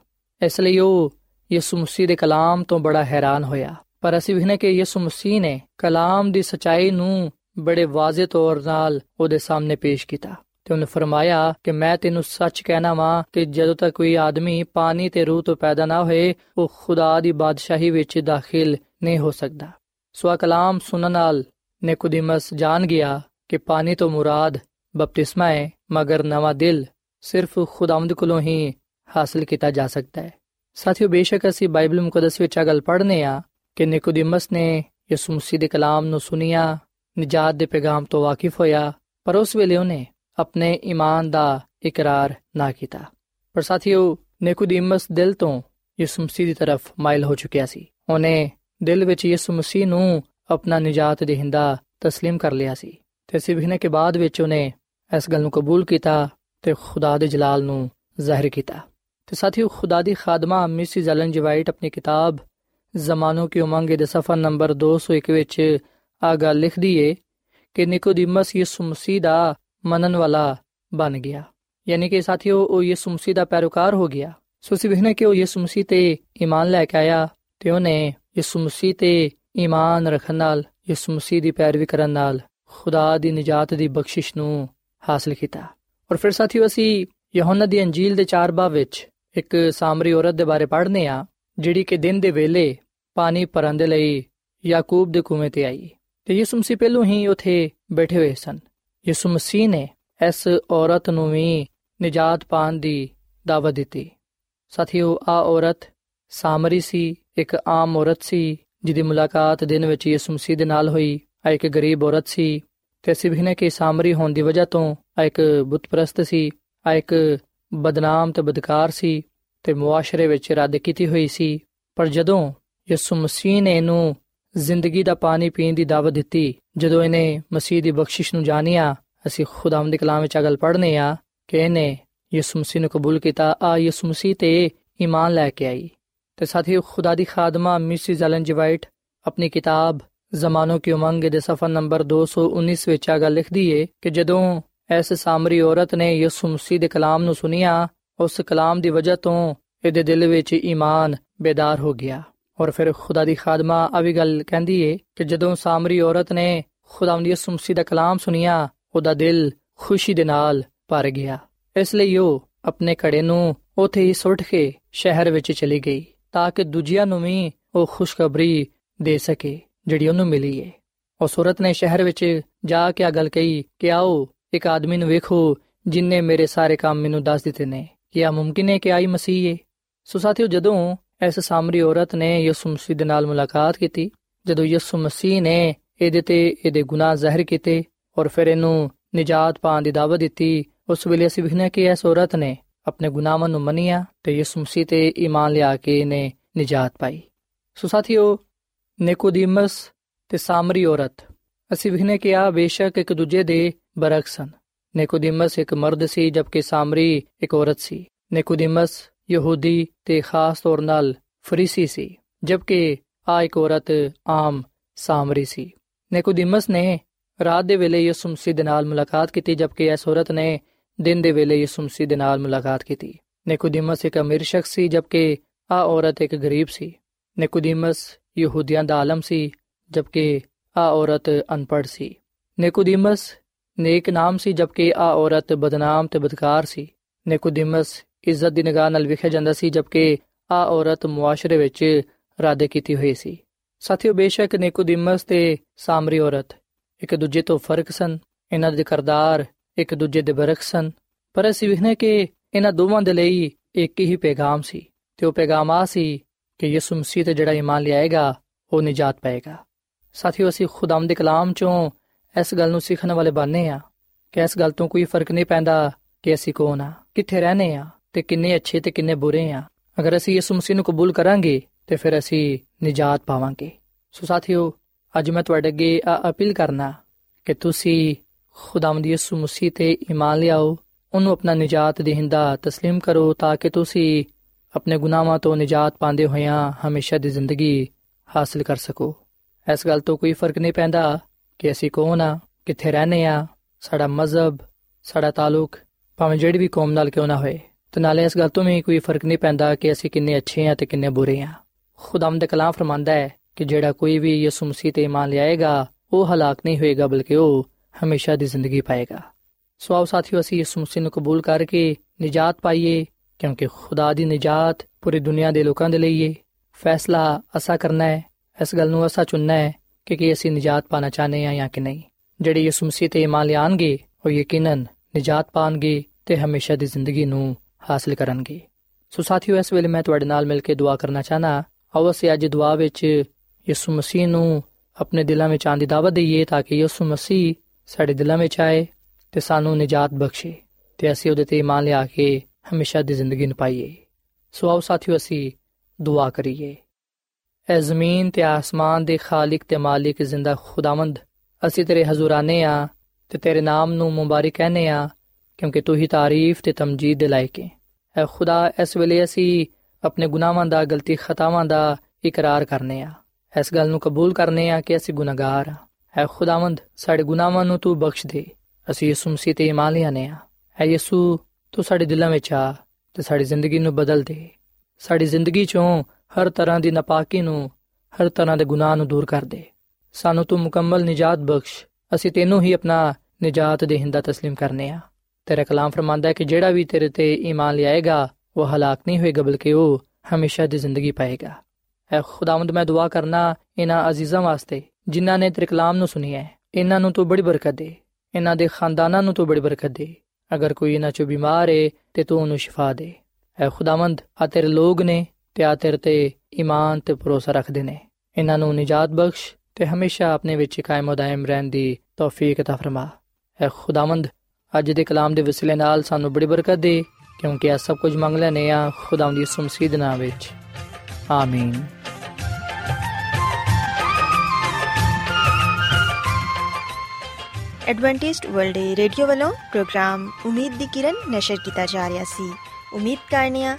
ਇਸ ਲਈ ਉਹ ਯਿਸੂ ਮਸੀਹ ਦੇ ਕਲਾਮ ਤੋਂ ਬੜਾ ਹੈਰਾਨ ਹੋਇਆ। ਪਰ ਅਸੀਂ ਵਿਖਨੇ ਕਿ ਯਿਸੂ ਮਸੀਹ ਨੇ ਕਲਾਮ ਦੀ ਸਚਾਈ ਨੂੰ ਬੜੇ ਵਾਜ਼ਿਹ ਤੌਰ ਨਾਲ ਉਹਦੇ ਸਾਹਮਣੇ ਪੇਸ਼ ਕੀਤਾ ਤੇ ਉਹਨੇ ਫਰਮਾਇਆ ਕਿ ਮੈਂ ਤੈਨੂੰ ਸੱਚ ਕਹਿਣਾ ਵਾਂ ਕਿ ਜਦੋਂ ਤੱਕ ਕੋਈ ਆਦਮੀ ਪਾਣੀ ਤੇ ਰੂਹ ਤੋਂ ਪੈਦਾ ਨਾ ਹੋਏ ਉਹ ਖੁਦਾ ਦੀ ਬਾਦਸ਼ਾਹੀ ਵਿੱਚ ਦਾਖਲ ਨਹੀਂ ਹੋ ਸਕਦਾ ਸੋ ਆ ਕਲਾਮ ਸੁਣਨ ਨਾਲ ਨਿਕੋਦੀਮਸ ਜਾਣ ਗਿਆ ਕਿ ਪਾਣੀ ਤੋਂ ਮੁਰਾਦ ਬਪਤਿਸਮਾ ਹੈ ਮਗਰ ਨਵਾਂ ਦਿਲ ਸਿਰਫ ਖੁਦਾਵੰਦ ਕੋਲੋਂ ਹੀ ਹਾਸਲ ਕੀਤਾ ਜਾ ਸਕਦਾ ਹੈ ਸਾਥੀਓ ਬੇਸ਼ੱਕ ਅਸੀਂ ਬਾਈਬਲ ਮੁਕੱਦਸ ਵਿੱਚ ਆ ਗੱਲ ਪੜ੍ਹਨੇ ਆ ਕਿ ਨਿਕੋਦੀਮਸ ਨੇ ਯਿਸੂ ਮਸੀਹ ਦੇ ਕਲਾਮ ਨੂੰ ਸੁਨਿਆ ਨਜਾਤ ਦੇ ਪੈਗਾਮ ਤੋਂ ਵਾਕਿਫ ਹੋਇਆ ਪਰ ਉਸ ਵੇਲੇ ਉਹਨੇ ਆਪਣੇ ਈਮਾਨ ਦਾ ਇਕਰਾਰ ਨਾ ਕੀਤਾ ਪਰ ਸਾਥੀਓ ਨਿਕੋਦੀਮਸ ਦਿਲ ਤੋਂ ਯਿਸੂ ਮਸੀਹ ਦੀ ਤਰਫ ਮਾਇਲ ਹੋ ਚੁੱਕਿਆ ਸੀ ਉਹਨੇ ਦਿਲ ਵਿੱਚ ਯਿਸੂ ਮਸੀਹ ਨੂੰ ਆਪਣਾ ਨਜਾਤ ਦੇਹਿੰਦਾ تسلیم ਕਰ ਲਿਆ ਸੀ ਤੇ ਸਿਵਹਨੇ ਕੇ ਬਾਅਦ ਵਿੱਚ ਉਹਨੇ ਇਸ ਗੱਲ ਨੂੰ ਕਬੂਲ ਕੀਤਾ ਤੇ ਖੁਦਾ ਦੇ ਜਲਾਲ ਨੂੰ ਜ਼ਾਹਿਰ ਕੀਤਾ ਤੇ ਸਾਥੀਓ ਖੁਦਾ ਦੀ ਖਾਦਮਾ ਮਿਸਿਸ ਐਲਨ ਜੀ ਵਾਈਟ ਆਪਣੀ ਕਿਤਾਬ ਜ਼ਮਾਨੋ ਕੀ ਉਮੰਗ ਦੇ ਸਫਾ ਨੰਬਰ 201 ਵਿੱਚ ਆ ਗੱਲ ਲਿਖਦੀ ਏ ਕਿ ਨਿਕੋਦੀਮਸ ਯਿਸੂ ਮਸੀਹ ਦਾ ਮੰਨਣ ਵਾਲਾ ਬਣ ਗਿਆ। ਯਾਨੀ ਕਿ ਸਾਥੀਓ, ਉਹ ਯਿਸੂ ਮਸੀਹ ਦਾ ਪੈਰੋਕਾਰ ਹੋ ਗਿਆ। ਸੋ ਅਸੀਂ ਵੇਖਨੇ ਕਿ ਉਹ ਯਿਸੂ ਮਸੀਹ ਤੇ ਈਮਾਨ ਲੈ ਕੇ ਆਇਆ ਤੇ ਉਹਨੇ ਯਿਸੂ ਮਸੀਹ ਤੇ ਈਮਾਨ ਰੱਖਣ ਨਾਲ, ਯਿਸੂ ਮਸੀਹ ਦੀ ਪੈਰਵੀ ਕਰਨ ਨਾਲ ਖੁਦਾ ਦੀ ਨਜਾਤ ਦੀ ਬਖਸ਼ਿਸ਼ ਨੂੰ ਹਾਸਲ ਕੀਤਾ। ਔਰ ਫਿਰ ਸਾਥੀਓ, ਅਸੀਂ ਯਹੋਨਾ ਦੀ ਅੰਜੀਲ ਦੇ ਚਾਰ ਬਾਬ ਵਿੱਚ ਇੱਕ ਸਾਮਰੀ ਔਰਤ ਦੇ ਬਾਰੇ ਪੜ੍ਹਨੇ ਆ ਜਿਹੜੀ ਕਿ ਦਿਨ ਦੇ ਵੇਲੇ ਪਾਣੀ ਭਰਨ ਦੇ ਲਈ ਯਾਕੂਬ ਦੇ ਕੂਵੇਂ ਤੇ ਆਈ। ਤੇ ਯਿਸੂ ਮਸੀਹ ਪਹਿਲੋਂ ਹੀ ਉੱਥੇ ਬੈਠੇ ਹੋਏ ਸਨ। ਯਿਸੂ ਮਸੀਹ ਨੇ ਇਸ ਔਰਤ ਨੂੰ ਵੀ ਨਜਾਤ ਪਾਣ ਦੀ ਦਾਵਤ ਦਿੱਤੀ। ਸਾਥੀਓ, ਆ ਔਰਤ ਸਾਮਰੀ ਸੀ, ਇੱਕ ਆਮ ਔਰਤ ਸੀ, ਜਿਹਦੀ ਮੁਲਾਕਾਤ ਦਿਨ ਵਿੱਚ ਯਿਸੂ ਮਸੀਹ ਦੇ ਨਾਲ ਹੋਈ। ਆ ਇੱਕ ਗਰੀਬ ਔਰਤ ਸੀ ਤੇ ਅਸੀਂ ਵੀ ਕਿ ਸਾਮਰੀ ਹੋਣ ਦੀ ਵਜ੍ਹਾ ਤੋਂ ਆ ਇੱਕ ਬੁੱਤਪ੍ਰਸਤ ਸੀ, ਆ ਇੱਕ ਬਦਨਾਮ ਤੇ ਬਦਕਾਰ ਸੀ। ਤੇ ਮੁਆਸ਼ਰੇ ਵਿੱਚ ਰੱਦ ਕੀਤੀ ਹੋਈ ਸੀ। ਪਰ ਜਦੋਂ ਯਿਸੂ ਮਸੀਹ ਨੇ ਇਹਨੂੰ ਜ਼ਿੰਦਗੀ ਦਾ ਪਾਣੀ ਪੀਣ ਦੀ ਦਾਵਤ ਦਿੱਤੀ, ਜਦੋਂ ਇਹਨੇ ਮਸੀਹ ਦੀ ਬਖਸ਼ਿਸ਼ ਨੂੰ ਜਾਣਿਆ, ਅਸੀਂ ਖੁਦਾਵੰਦ ਦੇ ਕਲਾਮ ਵਿੱਚ ਅਗਲ ਪੜ੍ਹਨੇ ਆ ਕਿ ਇਹਨੇ ਯਿਸੂ ਮਸੀਹ ਨੂੰ ਕਬੂਲ ਕੀਤਾ। ਆ ਯਿਸੂ ਮਸੀਹ ਤੇ ਈਮਾਨ ਲੈ ਕੇ ਆਈ। ਤੇ ਸਾਥੀ ਖੁਦਾ ਦੀ ਖਾਦਮਾ ਮਿਸਿਸ ਐਲਨ ਜੀ ਆਪਣੀ ਕਿਤਾਬ ਜ਼ਮਾਨੋ ਕੀ ਉਮੰਗ ਦੇ ਸਫਾ ਨੰਬਰ 219 ਵਿੱਚ ਆ ਗੱਲ ਲਿਖਦੀ ਏ ਕਿ ਜਦੋਂ ਇਸ ਸਾਮਰੀ ਔਰਤ ਨੇ ਯਿਸੂ ਮਸੀਹ ਦੇ ਕਲਾਮ ਨੂੰ ਸੁਨਿਆ ਉਸ ਕਲਾਮ ਦੀ ਵਜ੍ਹਾ ਤੋਂ ਇਹਦੇ ਦਿਲ ਵਿੱਚ ਈਮਾਨ ਬੇਦਾਰ ਹੋ ਗਿਆ। ਔਰ ਫਿਰ ਖੁਦਾ ਦੀ ਖਾਦਮਾ ਆ ਵੀ ਗੱਲ ਕਹਿੰਦੀ ਏ ਕਿ ਜਦੋਂ ਸਾਮਰੀ ਔਰਤ ਨੇ ਖੁਦਾਵੰਦ ਯਿਸੂ ਮਸੀਹ ਦਾ ਕਲਾਮ ਸੁਨਿਆ ਉਹਦਾ ਦਿਲ ਖੁਸ਼ੀ ਦੇ ਨਾਲ ਭਰ ਗਿਆ। ਇਸ ਲਈ ਉਹ ਆਪਣੇ ਘੜੇ ਨੂੰ ਉਥੇ ਹੀ ਸੁੱਟ ਕੇ ਸ਼ਹਿਰ ਵਿੱਚ ਚਲੀ ਗਈ ਤਾਂ ਕਿ ਦੂਜਿਆਂ ਨੂੰ ਵੀ ਉਹ ਖੁਸ਼ਖਬਰੀ ਦੇ ਸਕੇ ਜਿਹੜੀ ਉਹਨੂੰ ਮਿਲੀ ਏ। ਉਸ ਔਰਤ ਨੇ ਸ਼ਹਿਰ ਵਿੱਚ ਜਾ ਕੇ ਆ ਗੱਲ ਕਹੀ ਕਿ ਆਓ, ਇੱਕ ਆਦਮੀ ਨੂੰ ਵੇਖੋ ਜਿਨਨੇ ਮੇਰੇ ਸਾਰੇ ਕੰਮ ਮੈਨੂੰ ਦੱਸ ਦਿੱਤੇ ਨੇ। ਕਿ ਆ ਮੁਮਕਿਨ ਹੈ ਕਿ ਆਈ ਮਸੀਹ ਏ ਸੋ ਸਾਥੀਓ, ਜਦੋਂ ਇਸ ਸਾਮਰੀ ਔਰਤ ਨੇ ਯਿਸੂ ਮਸੀਹ ਦੇ ਨਾਲ ਮੁਲਾਕਾਤ ਕੀਤੀ, ਜਦੋਂ ਯਿਸੂ ਮਸੀਹ ਨੇ ਇਹਦੇ ਤੇ ਇਹਦੇ ਗੁਨਾਹ ਜ਼ਾਹਿਰ ਕੀਤੇ ਔਰ ਫਿਰ ਇਹਨੂੰ ਨਜਾਤ ਪਾਉਣ ਦੀ ਦਾਵਤ ਦਿੱਤੀ, ਉਸ ਵੇਲੇ ਅਸੀਂ ਵਿਖਣਾ ਕਿ ਇਸ ਔਰਤ ਨੇ ਆਪਣੇ ਗੁਨਾਹਾਂ ਨੂੰ ਮੰਨਿਆ ਤੇ ਯਿਸੂ ਮਸੀਹ ਤੇ ਈਮਾਨ ਲਿਆ ਕੇ ਇਹਨੇ ਨਜਾਤ ਪਾਈ। ਸੋ ਸਾਥੀਓ, ਨਿਕੋਦੀਮਸ ਤੇ ਸਾਮਰੀ ਔਰਤ, ਅਸੀਂ ਵਿਖਣੇ ਕਿ ਆ ਬੇਸ਼ੱਕ ਇੱਕ ਦੂਜੇ ਦੇ ਬਰਖਸ ਹਨ ਨਿਕੋਦੀਮਸ ਇੱਕ ਮਰਦ ਸੀ, ਜਦਕਿ ਸਾਮਰੀ ਇੱਕ ਔਰਤ ਸੀ। ਨਿਕੋਦੀਮਸ ਯਹੂਦੀ ਤੇ ਖਾਸ ਤੌਰ ਨਾਲ ਫਰੀਸੀ ਸੀ, ਜਦਕਿ ਆ ਇੱਕ ਔਰਤ ਆਮ ਸਾਮਰੀ ਸੀ। ਨਿਕੋਦੀਮਸ ਨੇ ਰਾਤ ਦੇ ਵੇਲੇ ਯਿਸੂ ਮਸੀਹ ਦੇ ਨਾਲ ਮੁਲਾਕਾਤ ਕੀਤੀ, ਜਦਕਿ ਇਸ ਔਰਤ ਨੇ ਦਿਨ ਦੇ ਵੇਲੇ ਯਿਸੂ ਮਸੀਹ ਦੇ ਨਾਲ ਮੁਲਾਕਾਤ ਕੀਤੀ। ਨਿਕੋਦੀਮਸ ਇੱਕ ਅਮੀਰ ਸ਼ਖਸ ਸੀ, ਜਦਕਿ ਆ ਔਰਤ ਇੱਕ ਗਰੀਬ ਸੀ। ਨਿਕੋਦੀਮਸ ਯਹੂਦੀਆਂ ਦਾ ਆਲਮ ਸੀ, ਜਦਕਿ ਆ ਔਰਤ ਅਨਪੜ੍ਹ ਸੀ। ਨਿਕੋਦੀਮਸ ਨੇਕ ਨਾਮ ਸੀ ਜਦਕਿ ਆ ਔਰਤ ਬਦਨਾਮ ਤੇ ਬਦਕਾਰ ਸੀ। ਨਿਕੋਦੀਮਸ ਇੱਜ਼ਤ ਦੀ ਨਿਗਾਹ ਨਾਲ ਵੇਖਿਆ ਜਾਂਦਾ ਸੀ ਜਦਕਿ ਆ ਔਰਤ ਮੁਆਸ਼ਰੇ ਵਿੱਚ ਰਾਦੇ ਕੀਤੀ ਹੋਈ ਸੀ। ਸਾਥੀਓ, ਬੇਸ਼ੱਕ ਨਿਕੋਦੀਮਸ ਤੇ ਸਾਮਰੀ ਔਰਤ ਇੱਕ ਦੂਜੇ ਤੋਂ ਫ਼ਰਕ ਸਨ, ਇਹਨਾਂ ਦੇ ਕਰਦਾਰ ਇੱਕ ਦੂਜੇ ਦੇ ਬਰਖ ਸਨ, ਪਰ ਅਸੀਂ ਵਿਖਨੇ ਕਿ ਇਹਨਾਂ ਦੋਵਾਂ ਦੇ ਲਈ ਇੱਕ ਹੀ ਪੈਗਾਮ ਸੀ ਤੇ ਉਹ ਪੈਗਾਮ ਆ ਸੀ ਕਿ ਯਿਸੂ ਮਸੀਹ ਤੇ ਜਿਹੜਾ ਈਮਾਨ ਲਿਆਏਗਾ, ਉਹ ਨਜਾਤ ਪਾਏਗਾ। ਸਾਥੀਓ, ਅਸੀਂ ਖੁਦਾਮ ਦੇ ਕਲਾਮ ਚੋਂ ਇਸ ਗੱਲ ਨੂੰ ਸਿੱਖਣ ਵਾਲੇ ਬਣਨੇ ਆ ਕਿ ਇਸ ਗੱਲ ਤੋਂ ਕੋਈ ਫਰਕ ਨਹੀਂ ਪੈਂਦਾ ਕਿ ਅਸੀਂ ਕੌਣ ਆ ਕਿੱਥੇ ਰਹਨੇ ਆ ਤੇ ਕਿੰਨੇ ਅੱਛੇ ਤੇ ਕਿੰਨੇ ਬੁਰੇ ਆ ਅਗਰ ਅਸੀਂ ਯਿਸੂ ਮਸੀਹ ਨੂੰ ਕਬੂਲ ਕਰਾਂਗੇ ਤੇ ਫਿਰ ਅਸੀਂ ਨਜਾਤ ਪਾਵਾਂਗੇ ਸੋ ਸਾਥੀਓ ਅੱਜ ਮੈਂ ਤੁਹਾਡੇ ਅੱਗੇ ਅਪੀਲ ਕਰਨਾ ਕਿ ਤੁਸੀਂ ਖੁਦਾਵੰਦ ਯਿਸੂ ਮਸੀਹ ਤੇ ਈਮਾਨ ਲਿਆਓ ਉਹਨੂੰ ਆਪਣਾ ਨਜਾਤ ਦੇਹਿੰਦਾ تسلیم ਕਰੋ ਤਾਂ ਕਿ ਤੁਸੀਂ ਆਪਣੇ ਗੁਨਾਹਾਂ ਤੋਂ ਨਜਾਤ ਪਾਉਂਦੇ ਹੋਇਆਂ ਹਮੇਸ਼ਾ ਦੀ ਜ਼ਿੰਦਗੀ ਹਾਸਲ ਕਰ ਸਕੋ ਇਸ ਗੱਲ ਤੋਂ ਕੋਈ ਫਰਕ ਨਹੀਂ ਪੈਂਦਾ ਕਿ ਅਸੀਂ ਕੌਣ ਆ ਕਿੱਥੇ ਰਹਨੇ ਆ ਸਾਡਾ ਮਜ਼ਹਬ ਸਾਡਾ ਤਾਲੁਕ ਭਾਵੇਂ ਜਿਹੜੀ ਵੀ ਕੌਮ ਨਾਲ ਕਿਉਂ ਨਾ ਹੋਏ ਤੇ ਨਾਲੇ ਇਸ ਗੱਲ ਤੋਂ ਵੀ ਕੋਈ ਫ਼ਰਕ ਨਹੀਂ ਪੈਂਦਾ ਕਿ ਅਸੀਂ ਕਿੰਨੇ ਅੱਛੇ ਆ ਤੇ ਕਿੰਨੇ ਬੁਰੇ ਆ ਖੁਦਾਮ ਦੇ ਕਲਾਮ ਫਰਮਾਂਦਾ ਹੈ ਕਿ ਜਿਹੜਾ ਕੋਈ ਵੀ ਯਿਸੂ ਮਸੀਹ ਤੇ ਇਮਾਨ ਲਿਆਏਗਾ ਉਹ ਹਲਾਕ ਨਹੀਂ ਹੋਏਗਾ ਬਲਕਿ ਉਹ ਹਮੇਸ਼ਾ ਦੀ ਜ਼ਿੰਦਗੀ ਪਾਏਗਾ ਸੋ ਆਓ ਸਾਥੀਓ ਅਸੀਂ ਯਿਸੂ ਮਸੀਹ ਨੂੰ ਕਬੂਲ ਕਰਕੇ ਨਜਾਤ ਪਾਈਏ ਕਿਉਂਕਿ ਖੁਦਾ ਦੀ ਨਜਾਤ ਪੂਰੀ ਦੁਨੀਆ ਦੇ ਲੋਕਾਂ ਦੇ ਲਈ ਹੈ ਫੈਸਲਾ ਅਸਾ ਕਰਨਾ ਹੈ ਇਸ ਗੱਲ ਨੂੰ ਅਸਾ ਚੁਣਨਾ ਹੈ ਕਿ ਕੀ ਅਸੀਂ ਨਜਾਤ ਪਾਣਾ ਚਾਹਨੇ ਆ ਜਾਂ ਕਿ ਨਹੀਂ? ਜਿਹੜੇ ਯਿਸੂ ਮਸੀਹ ਤੇ ਇਮਾਨ ਲਿਆਣਗੇ ਉਹ ਯਕੀਨਨ ਨਜਾਤ ਪਾਣਗੇ ਤੇ ਹਮੇਸ਼ਾ ਦੀ ਜ਼ਿੰਦਗੀ ਨੂੰ ਹਾਸਲ ਕਰਨਗੇ। ਸੋ ਸਾਥੀਓ, ਇਸ ਵੇਲੇ ਮੈਂ ਤੁਹਾਡੇ ਨਾਲ ਮਿਲ ਕੇ ਦੁਆ ਕਰਨਾ ਚਾਹਨਾ ਆਓ ਅਸੀਂ ਅੱਜ ਦੁਆ ਵਿੱਚ ਯਿਸੂ ਮਸੀਹ ਨੂੰ ਆਪਣੇ ਦਿਲਾਂ ਵਿੱਚ ਆਉਣ ਦੀ ਦਾਵਤ ਦਈਏ ਤਾਂ ਕਿ ਯਿਸੂ ਮਸੀਹ ਸਾਡੇ ਦਿਲਾਂ ਵਿੱਚ ਆਏ ਤੇ ਸਾਨੂੰ ਨਜਾਤ ਬਖਸ਼ੇ ਤੇ ਅਸੀਂ ਉਹਦੇ ਤੇ ਇਮਾਨ ਲਿਆ ਕੇ ਹਮੇਸ਼ਾ ਦੀ ਜ਼ਿੰਦਗੀ ਨੂੰ ਪਾਈਏ ਸੋ ਆਓ ਸਾਥੀਓ, ਅਸੀਂ ਦੁਆ ਕਰੀਏ। ਐ ਜ਼ਮੀਨ ਤੇ ਆਸਮਾਨ ਦੇ ਖਾਲਕ ਤੇ ਮਾਲਿਕ ਜ਼ਿੰਦਾ ਖੁਦਾਵੰਦ ਅਸੀਂ ਤੇਰੇ ਹਜ਼ੂਰਾਨੇ ਆ ਤੇ ਤੇਰੇ ਨਾਮ ਨੂੰ ਮੁਬਾਰਕ ਕਹਨੇ ਆ ਕਿਉਂਕਿ ਤੂੰ ਹੀ ਤਾਰੀਫ ਤੇ ਤਮਜੀਦ ਦੇ ਲਾਇਕ ਹੈ ਐ ਖੁਦਾ ਇਸ ਵੇਲੇ ਅਸੀਂ ਆਪਣੇ ਗੁਨਾਹਾਂ ਦਾ ਗਲਤੀ ਖਤਾਵਾਂ ਦਾ ਇਕਰਾਰ ਕਰਨੇ ਆ ਇਸ ਗੱਲ ਨੂੰ ਕਬੂਲ ਕਰਨੇ ਆ ਕਿ ਅਸੀਂ ਗੁਨਾਹਗਾਰ ਆ ਐ ਖੁਦਾਵੰਦ ਸਾਡੇ ਗੁਨਾਹਾਂ ਨੂੰ ਤੂੰ ਬਖਸ਼ ਦੇ ਅਸੀਂ ਯਿਸੂ ਮਸੀਹ ਤੇ ਇਮਾਨ ਲਿਆਨੇ ਆ ਐ ਯਿਸੂ ਤੂੰ ਸਾਡੇ ਦਿਲਾਂ ਵਿੱਚ ਆ ਤੇ ਸਾਡੀ ਜ਼ਿੰਦਗੀ ਨੂੰ ਬਦਲ ਦੇ ਸਾਡੀ ਜ਼ਿੰਦਗੀ ਚੋਂ ਹਰ ਤਰ੍ਹਾਂ ਦੀ ਨਾਪਾਕੀ ਨੂੰ ਹਰ ਤਰ੍ਹਾਂ ਦੇ ਗੁਨਾਹ ਨੂੰ ਦੂਰ ਕਰ ਦੇ ਸਾਨੂੰ ਤੂੰ ਮੁਕੰਮਲ ਨਿਜਾਤ ਬਖਸ਼ ਅਸੀਂ ਤੈਨੂੰ ਹੀ ਆਪਣਾ ਨਿਜਾਤ ਦੇਹਿੰਦਾ تسلیم ਕਰਨੇ ਆ ਤੇਰਾ ਕਲਾਮ ਫਰਮਾਂਦਾ ਹੈ ਕਿ ਜਿਹੜਾ ਵੀ ਤੇਰੇ ਤੇ ਈਮਾਨ ਲਿਆਏਗਾ ਉਹ ਹਲਾਕ ਨਹੀਂ ਹੋਏਗਾ ਬਲਕਿ ਉਹ ਹਮੇਸ਼ਾ ਦੀ ਜ਼ਿੰਦਗੀ ਪਾਏਗਾ ਐ ਖੁਦਾਵੰਦ ਮੈਂ ਦੁਆ ਕਰਨਾ ਇਹਨਾਂ ਅਜ਼ੀਜ਼ਾਂ ਵਾਸਤੇ ਜਿਨ੍ਹਾਂ ਨੇ ਤੇਰੇ ਕਲਾਮ ਨੂੰ ਸੁਨਿਆ ਹੈ ਇਹਨਾਂ ਨੂੰ ਤੂੰ ਬੜੀ ਬਰਕਤ ਦੇ ਇਹਨਾਂ ਦੇ ਖਾਨਦਾਨਾਂ ਨੂੰ ਤੂੰ ਬੜੀ ਬਰਕਤ ਦੇ ਅਗਰ ਕੋਈ ਇਹਨਾਂ ਚੋਂ ਬਿਮਾਰ ਹੈ ਤੇ ਤੂੰ ਉਹਨੂੰ ਸ਼ਿਫਾ ਦੇ ਐ ਖੁਦਾਵੰਦ ਆ ਤੇਰੇ ਲੋਗ ਨੇ ਤੇ ਆ ਤੇਰੇ ਤੇ ਈਮਾਨ ਤੇ ਭਰੋਸਾ ਰੱਖਦੇ ਨੇ। ਇਹਨਾਂ ਨੂੰ ਨਜਾਤ ਬਖਸ਼ ਤੇ ਹਮੇਸ਼ਾ ਆਪਣੇ ਵਿੱਚ ਕਾਇਮ و دائم ਰਹਿਣ ਦੀ ਤੌਫੀਕ عطا ਫਰਮਾ। اے ਖੁਦਾਵੰਦ, ਅੱਜ ਦੇ ਕਲਾਮ ਦੇ ਵਸਿਲੇ ਨਾਲ ਸਾਨੂੰ ਬੜੀ ਬਰਕਤ ਦੇ, ਕਿਉਂਕਿ ਇਹ ਸਭ ਕੁਝ ਮੰਗ ਲੈਨੇ ਆ ਖੁਦਾਵੰਦ ਦੀ ਸੁਮਸੀਦ ਨਾਮ ਵਿੱਚ। ਆਮੀਨ। ਐਡਵੈਂਟਿਸਟ ਵਰਲਡ ਰੇਡੀਓ ਵੱਲੋਂ ਪ੍ਰੋਗਰਾਮ ਉਮੀਦ ਦੀ ਕਿਰਨ ਨਿਸ਼ਰ ਕੀਤਾ ਜਾ ਰਿਹਾ ਸੀ। ਉਮੀਦ ਕਰਨੀਆ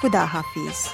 ਖੁਦਾ ਹਾਫਿਜ਼